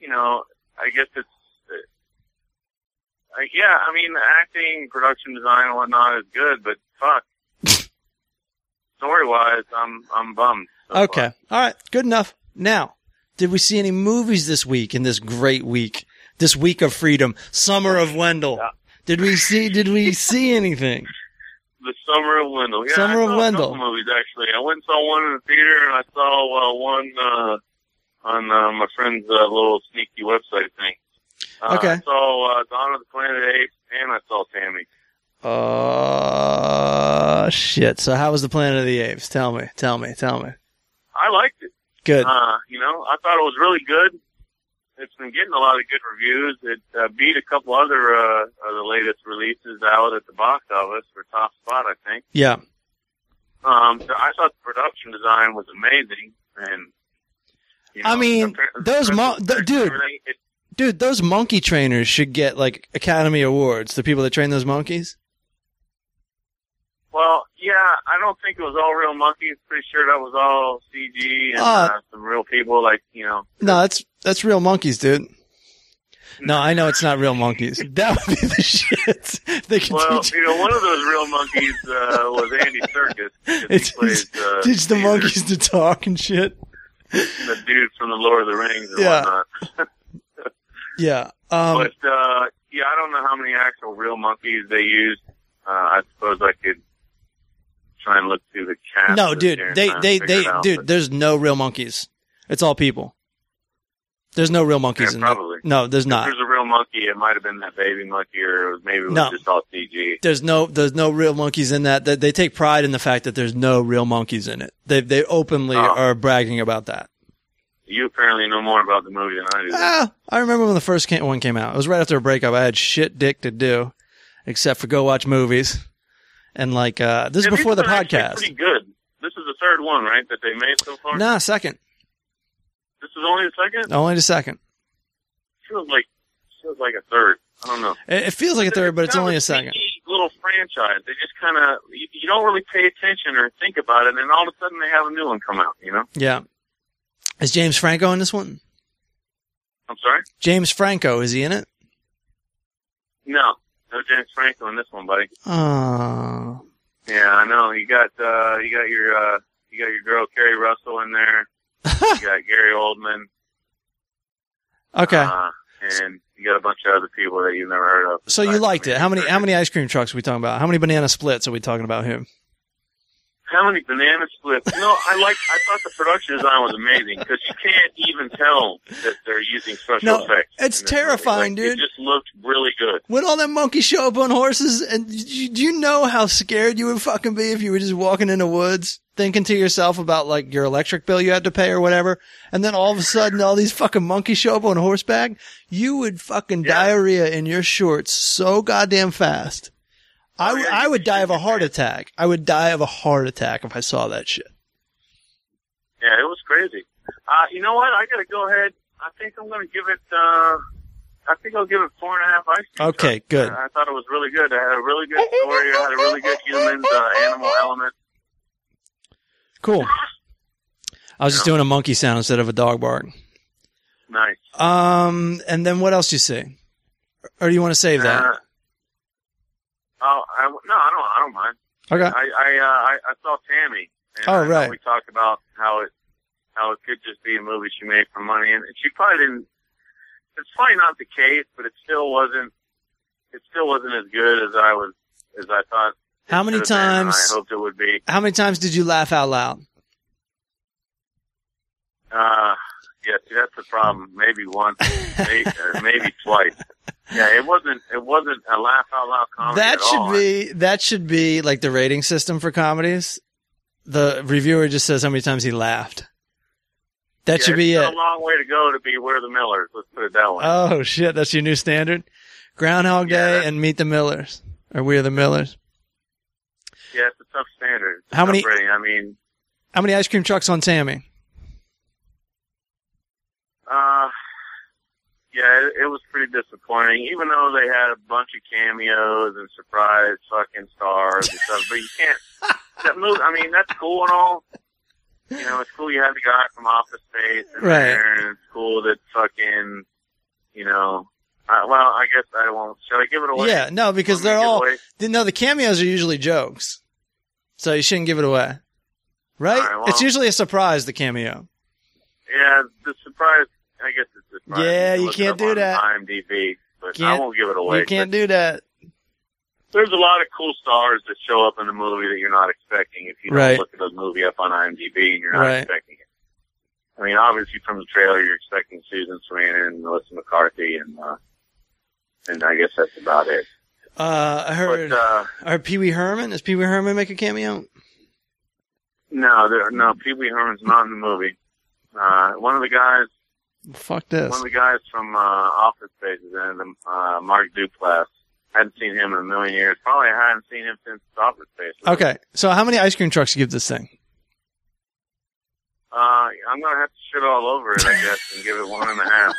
you know, I guess it's, uh, yeah, I mean, the acting, production design and whatnot is good, but fuck. Story wise, I'm, I'm bummed. so Okay. All right. Good enough. Now, did we see any movies this week in this great week? This week of freedom, summer of Wendell. Yeah. Did we see? Did we see anything? The Summer of Wendell. Yeah, Summer of Wendell. Movies actually. I went and saw one in the theater, and I saw uh, one uh, on uh, my friend's uh, little sneaky website thing. Uh, Okay. I saw uh, Dawn of the Planet of the Apes, and I saw Tammy. Uh, shit. So how was the Planet of the Apes? Tell me. Tell me. Tell me. I liked it. Good. Uh, you know, I thought it was really good. It's been getting a lot of good reviews. It uh, beat a couple other uh, of the latest releases out at the box office for top spot, I think. Yeah. Um, so I thought the production design was amazing, and you know, I mean, those mo- especially th- dude. it- Dude, those monkey trainers should get like Academy Awards. The people that train those monkeys. Well, yeah, I don't think it was all real monkeys. Pretty sure that was all CG and Uh, uh, some real people, like you know. No, that's that's real monkeys, dude. No, I know it's not real monkeys. That would be the shit. They could Well, teach, you know, one of those real monkeys uh, was Andy Serkis. 'cause he plays, uh, teach the Caesar, monkeys to talk and shit. the dude from the Lord of the Rings and Yeah. whatnot. Yeah. Um, but uh, yeah, I don't know how many actual real monkeys they used. Uh, I suppose I could try and look through the cast. no, dude, they they they out, dude, but- there's no real monkeys. It's all people. There's no real monkeys Yeah, in probably. there. No, there's If not. there's a real monkey, it might have been that baby monkey, or maybe it was No. just all CG. There's no there's no real monkeys in that. They, they take pride in the fact that there's no real monkeys in it. They they openly Oh. are bragging about that. You apparently know more about the movie than I do. Ah, I remember when the first came, one came out. It was right after a breakup. I had shit dick to do, except for go watch movies. And like, uh, this Yeah, is before the podcast. Pretty good. This is the third one, right? That they made so far. Nah, second. This is only the second. Only the second. Feels like feels like a third. I don't know. It, it feels like a third, but it's only a second. Little franchise. They just kind of you, you don't really pay attention or think about it, and then all of a sudden they have a new one come out. You know? Yeah. Is James Franco in this one? I'm sorry. James Franco, is he in it? No, no James Franco in this one, buddy. Oh. Yeah, I know. You got uh, you got your uh, you got your girl Keri Russell in there. You got Gary Oldman. okay. Uh, and you got a bunch of other people that you've never heard of. so you liked it. How many, how many ice cream trucks are we talking about? How many banana splits are we talking about here? How many banana splits? No, I like. I thought the production design was amazing because you can't even tell that they're using special No, effects. it's in this movie. terrifying, Like, dude. It just looked really good. When all them monkeys show up on horses, and you, do you know how scared you would fucking be if you were just walking in the woods, thinking to yourself about like your electric bill you had to pay or whatever, and then all of a sudden all these fucking monkeys show up on horseback? You would fucking Yeah. diarrhea in your shorts so goddamn fast. I, Oh, yeah, I would die of a heart attack. I would die of a heart attack if I saw that shit. Yeah, it was crazy. Uh, you know what? I got to go ahead. I think I'm going to give it. uh I think I'll give it four and a half ice cream. Okay, trucks. good. I, I thought it was really good. It had a really good story. It had a really good human uh, animal element. Cool. I was just doing a monkey sound instead of a dog bark. Nice. Um, and then what else you see? Or do you want to save that? Oh, I, no, I don't. I don't mind. Okay. I I, uh, I I saw Tammy. And Oh, right. We talked about how it how it could just be a movie she made for money, and she probably didn't. It's probably not the case, but it still wasn't. It still wasn't as good as I was as I thought. How many should have been, and times- I hoped it would be. How many times did you laugh out loud? Uh, yeah, see, that's the problem. Maybe once, maybe, or maybe twice. Yeah, it wasn't. It wasn't a laugh out loud comedy. that at should all. be that should be like the rating system for comedies. The reviewer just says how many times he laughed. That Yeah, should be it. A long way to go to be where the Millers. Let's put it that way. Oh shit, that's your new standard. Groundhog Day and Meet the Millers, or We Are the Millers. yeah, it's a tough standard. It's How many- rating. I mean, How many ice cream trucks on Tammy? Uh, yeah, it, it was pretty disappointing. Even though they had a bunch of cameos and surprise fucking stars and stuff, but you can't. That movie. I mean, that's cool and all. You know, it's cool you have the guy from Office Space in Right. there, and it's cool that fucking, you know. Uh, well, I guess I won't. Shall I give it away? Yeah, no, because Want me to they're all no. The cameos are usually jokes, so you shouldn't give it away, right? Right, well- it's usually a surprise. The cameo. Yeah, the surprise. I guess it's surprise. Yeah, you can't do on that. IMDb, but I Can't- won't give it away. you can't do that. there's a lot of cool stars that show up in the movie that you're not expecting if you don't Right. look at the movie up on IMDb and you're not Right. expecting it. I mean, obviously from the trailer you're expecting Susan Sarandon and Melissa McCarthy and uh and I guess that's about it. Uh, I heard. But uh I heard Pee Wee Herman. Does Pee Wee Herman make a cameo? no, there no Pee Wee Herman's not in the movie. Uh one of the guys Fuck this. one of the guys from uh Office Space is in them, uh Mark Duplass. Hadn't seen him in a million years. Probably I hadn't seen him since Office Space. Okay, so how many ice cream trucks you give this thing? Uh, I'm gonna have to shit all over it, I guess, and give it one and a half.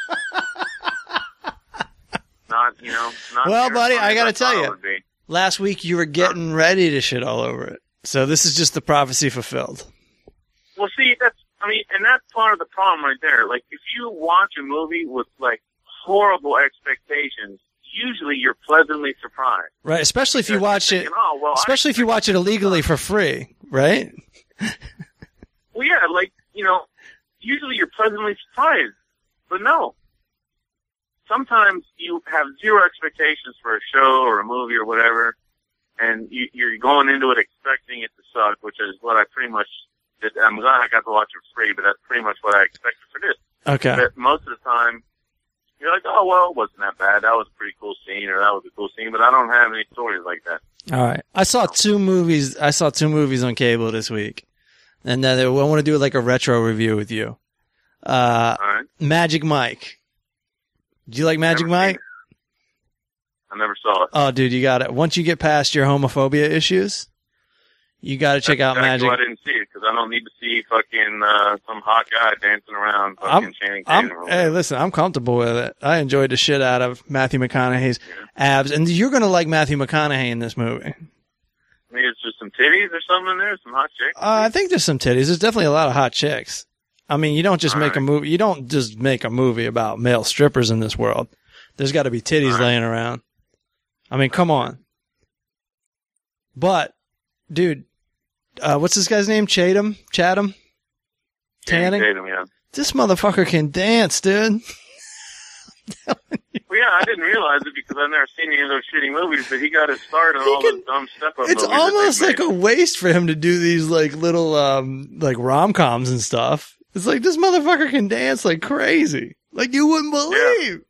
not, you know, not. Well, buddy, I gotta tell you. it would be. Last week you were getting ready to shit all over it. So this is just the prophecy fulfilled. Well, see, that's, I mean, and that's part of the problem right there. Like, if you watch a movie with like horrible expectations, usually you're pleasantly surprised. Right, especially if you watch it oh, well, I especially if you watch it illegally for free, right? Well, yeah, like, you know, usually you're pleasantly surprised. But no. Sometimes you have zero expectations for a show or a movie or whatever, and you, you're going into it expecting it to suck, which is what I pretty much did. I'm glad I got to watch it for free, but that's pretty much what I expected for this. Okay. But most of the time, you're like, oh, well, it wasn't that bad. That was a pretty cool scene, or that was a cool scene, but I don't have any stories like that. All right. I saw two movies. I saw two movies on cable this week, and then I want to do like a retro review with you. Uh, All right? Magic Mike. Do you like Magic Never Mike? I never saw it. Oh, dude, you got it. Once you get past your homophobia issues, you got to check out Magic. I didn't see it because I don't need to see fucking uh, some hot guy dancing around fucking Channing I'm, Tatum. hey, listen, I'm comfortable with it. I enjoyed the shit out of Matthew McConaughey's abs, and you're gonna like Matthew McConaughey in this movie. Maybe it's just some titties or something in there, some hot chicks. Uh, I think there's some titties. There's definitely a lot of hot chicks. I mean, you don't just All make a movie. You don't just make a movie about male strippers in this world. There's got to be titties right. laying around. I mean, come on. But, dude, uh, what's this guy's name? Chatham? Chatham? Tanning? Tatum, yeah. This motherfucker can dance, dude. Well, yeah, I didn't realize it because I've never seen any of those shitty movies, but he got his start on He all can- those dumb step up It's almost like a waste for him to do these like little um like rom coms and stuff. It's like this motherfucker can dance like crazy, like you wouldn't believe.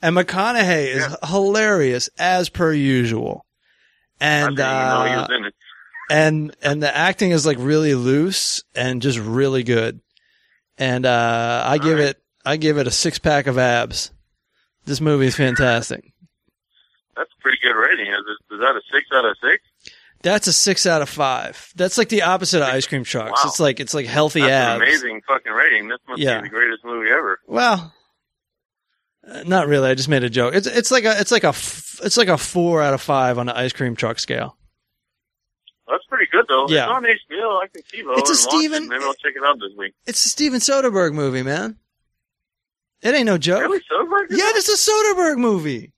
And McConaughey is hilarious as per usual, And I and didn't even know he uh, was in it. And and the acting is like really loose and just really good. And uh I give right. it I give it a six pack of abs. This movie is fantastic. That's a pretty good rating. Is, it, is that a six out of six? That's a six out of five. That's like the opposite of ice cream trucks. Wow. It's like it's like healthy That's abs. an amazing fucking rating. This must Yeah. be the greatest movie ever. Well, uh, not really. I just made a joke. It's it's like a it's like a f- it's like a four out of five on the ice cream truck scale. That's pretty good though. Yeah. It's on HBO. I can see though. It's a Steven- it. Maybe I'll check it out this week. It's a Steven Soderbergh movie, man. It ain't no joke. Really, Soderbergh? Yeah, it's a Soderbergh movie.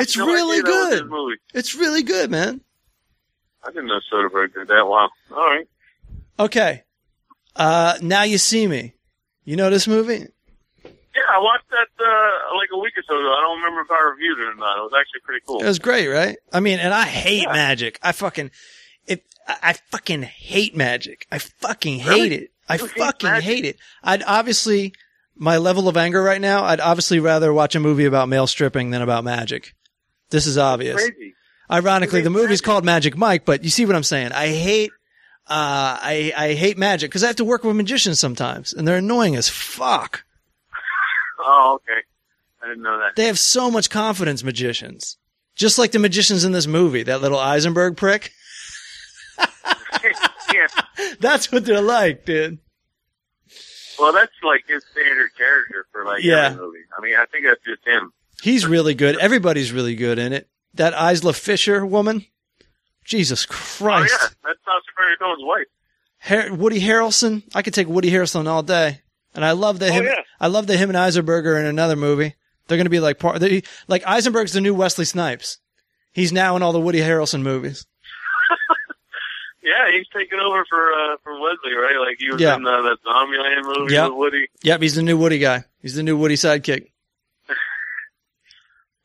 It's no really idea that was good. It's really good, man. I didn't know Soderbergh did that. Wow. All right. Okay. Uh, now you see me. You know this movie? Yeah, I watched that uh, like a week or so ago. I don't remember if I reviewed it or not. It was actually pretty cool. It was great, right? I mean, and I hate Yeah. magic. I fucking, I I fucking hate magic. I fucking hate Really? it. I You hate fucking magic? hate it. I'd obviously, my level of anger right now, I'd obviously rather watch a movie about male stripping than about magic. This is obvious. Crazy. Ironically, the movie's magic? called Magic Mike, but you see what I'm saying? I hate, uh, I, I hate magic because I have to work with magicians sometimes and they're annoying as fuck. Oh, okay. I didn't know that. They have so much confidence, magicians. Just like the magicians in this movie, that little Eisenberg prick. yeah. That's what they're like, dude. Well, that's like his standard character for like Yeah. every movie. I mean, I think that's just him. He's really good. Everybody's really good in it. That Isla Fisher woman. Jesus Christ! Oh yeah, that's Sacha Baron Cohen's wife. Har- Woody Harrelson. I could take Woody Harrelson all day. And I love that Oh, him. yeah. I love that him and Eisenberg are in another movie. They're going to be like part. They, like Eisenberg's the new Wesley Snipes. He's now in all the Woody Harrelson movies. Yeah, he's taking over for uh for Wesley, right? Like he was Yeah. in uh, that Zombieland movie Yeah. with Woody. Yep, he's the new Woody guy. He's the new Woody sidekick.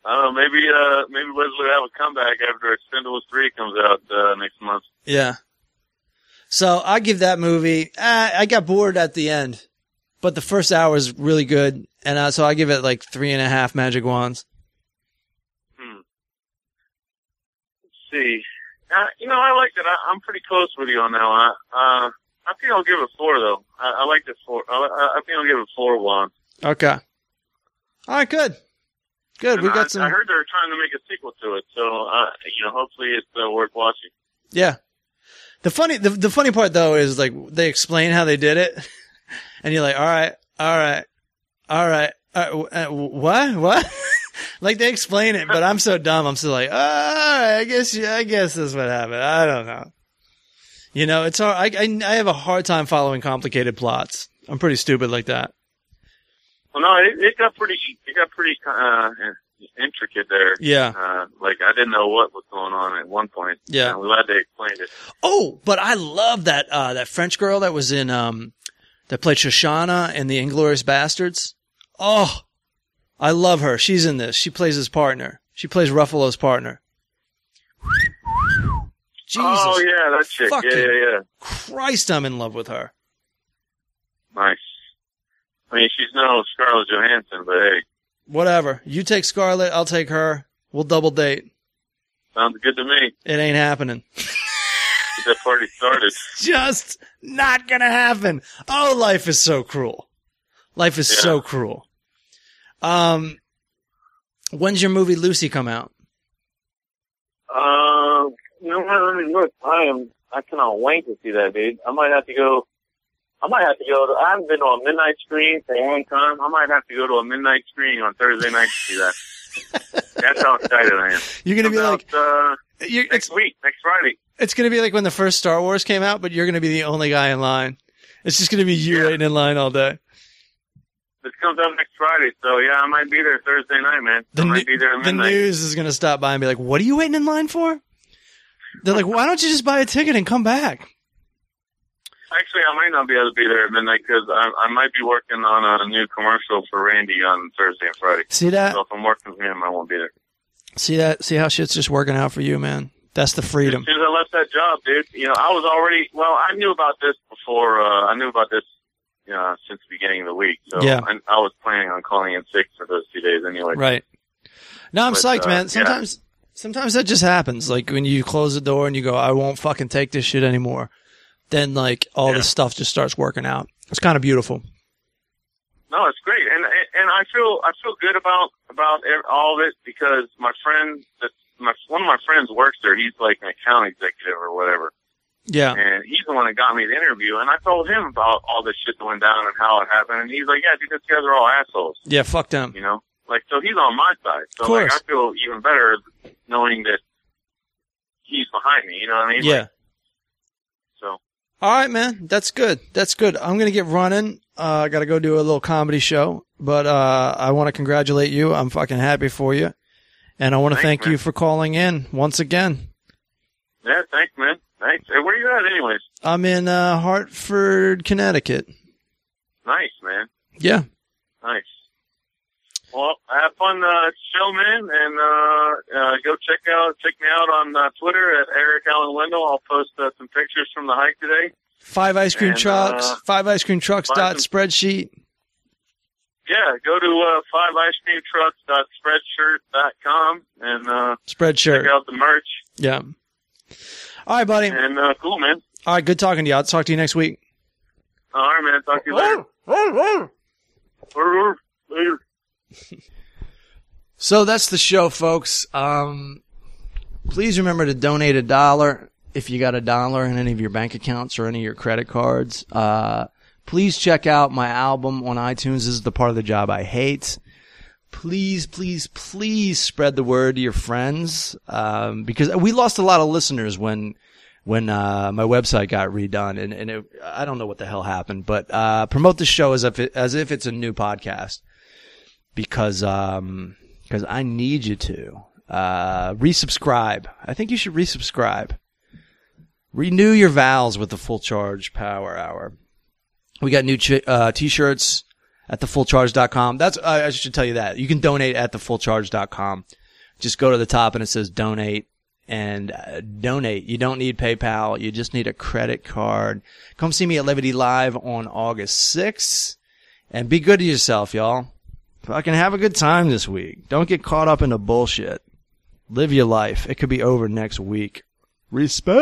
I don't know. Maybe uh, maybe Leslie will have a comeback after Expendables three comes out uh, next month. Yeah. So I give that movie. Uh, I got bored at the end, but the first hour is really good, and uh, so I give it like three and a half magic wands. Hmm. Let's see. Uh, you know, I like it. I, I'm pretty close with you on that one. I, uh, I think I'll give it four though. I, I like the four. I, I I think I'll give it four one. Okay. All right. Good. Good. And We I, got some. I heard they're trying to make a sequel to it, so uh, you know, hopefully it's uh, worth watching. Yeah. The funny, the, the funny part though is like they explain how they did it, and you're like, all right, all right, all right, uh, uh, what, what? like they explain it, but I'm so dumb. I'm still like, all right, I guess, yeah, I guess that's what happened. I don't know. You know, it's hard. I, I, I have a hard time following complicated plots. I'm pretty stupid like that. Well, no, it, it got pretty, it got pretty uh, intricate there. Yeah. Uh, like I didn't know what was going on at one point. Yeah. I'm glad they explained it. Oh, but I love that uh, that French girl that was in um that played Shosanna in the Inglourious Basterds. Oh, I love her. She's in this. She plays his partner. She plays Ruffalo's partner. Jesus oh yeah, that chick. fucking- Yeah, yeah, yeah. Christ, I'm in love with her. Nice. I mean, she's no Scarlett Johansson, but hey, Whatever. You take Scarlett, I'll take her. We'll double date. sounds good to me. It ain't happening. Get that party started. Just not gonna happen. Oh, life is so cruel. Life is Yeah. so cruel. Um, when's your movie Lucy come out? Um, you know what? Let me look. I am. I cannot wait to see that, dude. I might have to go. I might have to go to. I haven't been to a midnight screening for a long time. I might have to go to a midnight screening on Thursday night to see that. That's how excited I am. You're gonna be like, uh, you're, it's next week, next Friday. it's gonna be like when the first Star Wars came out, but you're gonna be the only guy in line. It's just gonna be you Yeah. waiting in line all day. This comes out next Friday, so yeah, I might be there Thursday night, man. The, I might be there at the midnight. news is gonna stop by and be like, "What are you waiting in line for?" They're like, "Why don't you just buy a ticket and come back?" Actually, I might not be able to be there at midnight because I, I might be working on a new commercial for Randy on Thursday and Friday. See that? So if I'm working with him, I won't be there. See that? See how shit's just working out for you, man. That's the freedom. As soon as I left that job, dude, you know, I was already, well, I knew about this before, uh, I knew about this, know, since the beginning of the week. So Yeah. I, I was planning on calling in sick for those two days anyway. Right. No, I'm But, psyched, uh, man. yeah. Sometimes, sometimes that just happens. Like when you close the door and you go, "I won't fucking take this shit anymore." Then like all Yeah. this stuff just starts working out. It's kind of beautiful. No, it's great, and and I feel I feel good about about all of it because my friend that my one of my friends works there. He's like an account executive or whatever, Yeah. and he's the one that got me the interview. And I told him about all this shit that went down and how it happened, and he's like, "Yeah, dude, those guys are all assholes." Yeah. Fuck them. You know, like so he's on my side. So Of like. I feel even better knowing that he's behind me. You know what I mean? Yeah. Like, so All right, man. That's good. That's good. I'm gonna get running. Uh, I gotta go do a little comedy show, but uh, I want to congratulate you. I'm fucking happy for you, and I want to thank man. you for calling in once again. yeah, thanks, man. Thanks. Hey, where are you at, anyways? I'm in uh, Hartford, Connecticut. Nice, man. Yeah. Nice. Well, have fun, uh, show, man, and uh, uh, go check out check me out on uh, Twitter at Eric Allen Wendell. I'll post uh, some pictures from the hike today. Five ice cream And, trucks. uh, five ice cream trucks dot some- spreadsheet. Yeah, go to uh, fiveicecreamtrucks.spreadshirt.com and uh, Spread check out the merch. Yeah. All right, buddy. And uh, cool, man. All right. Good talking to you. I'll talk to you next week. All right, man. Talk to you later. Later. So that's the show, folks. Um, please remember to donate a dollar if you got a dollar in any of your bank accounts or any of your credit cards. Uh, please check out my album on iTunes. This is the part of the job I hate. Please, please, please spread the word to your friends um, because we lost a lot of listeners when when uh, my website got redone, and, and it, I don't know what the hell happened. But uh, promote the show as if it, as if it's a new podcast because um because I need you to uh resubscribe. I think you should resubscribe. Renew your vows with the full charge power hour. We got new ch- uh, t-shirts at thefullcharge.com. That's I I should tell you that you can donate at thefullcharge.com. Just go to the top and it says donate and uh, donate. You don't need PayPal. You just need a credit card. Come see me at Levity Live on August 6th and be good to yourself, y'all. Fucking have a good time this week. Don't get caught up in the bullshit. Live your life. It could be over next week. Respect.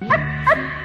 哈 哈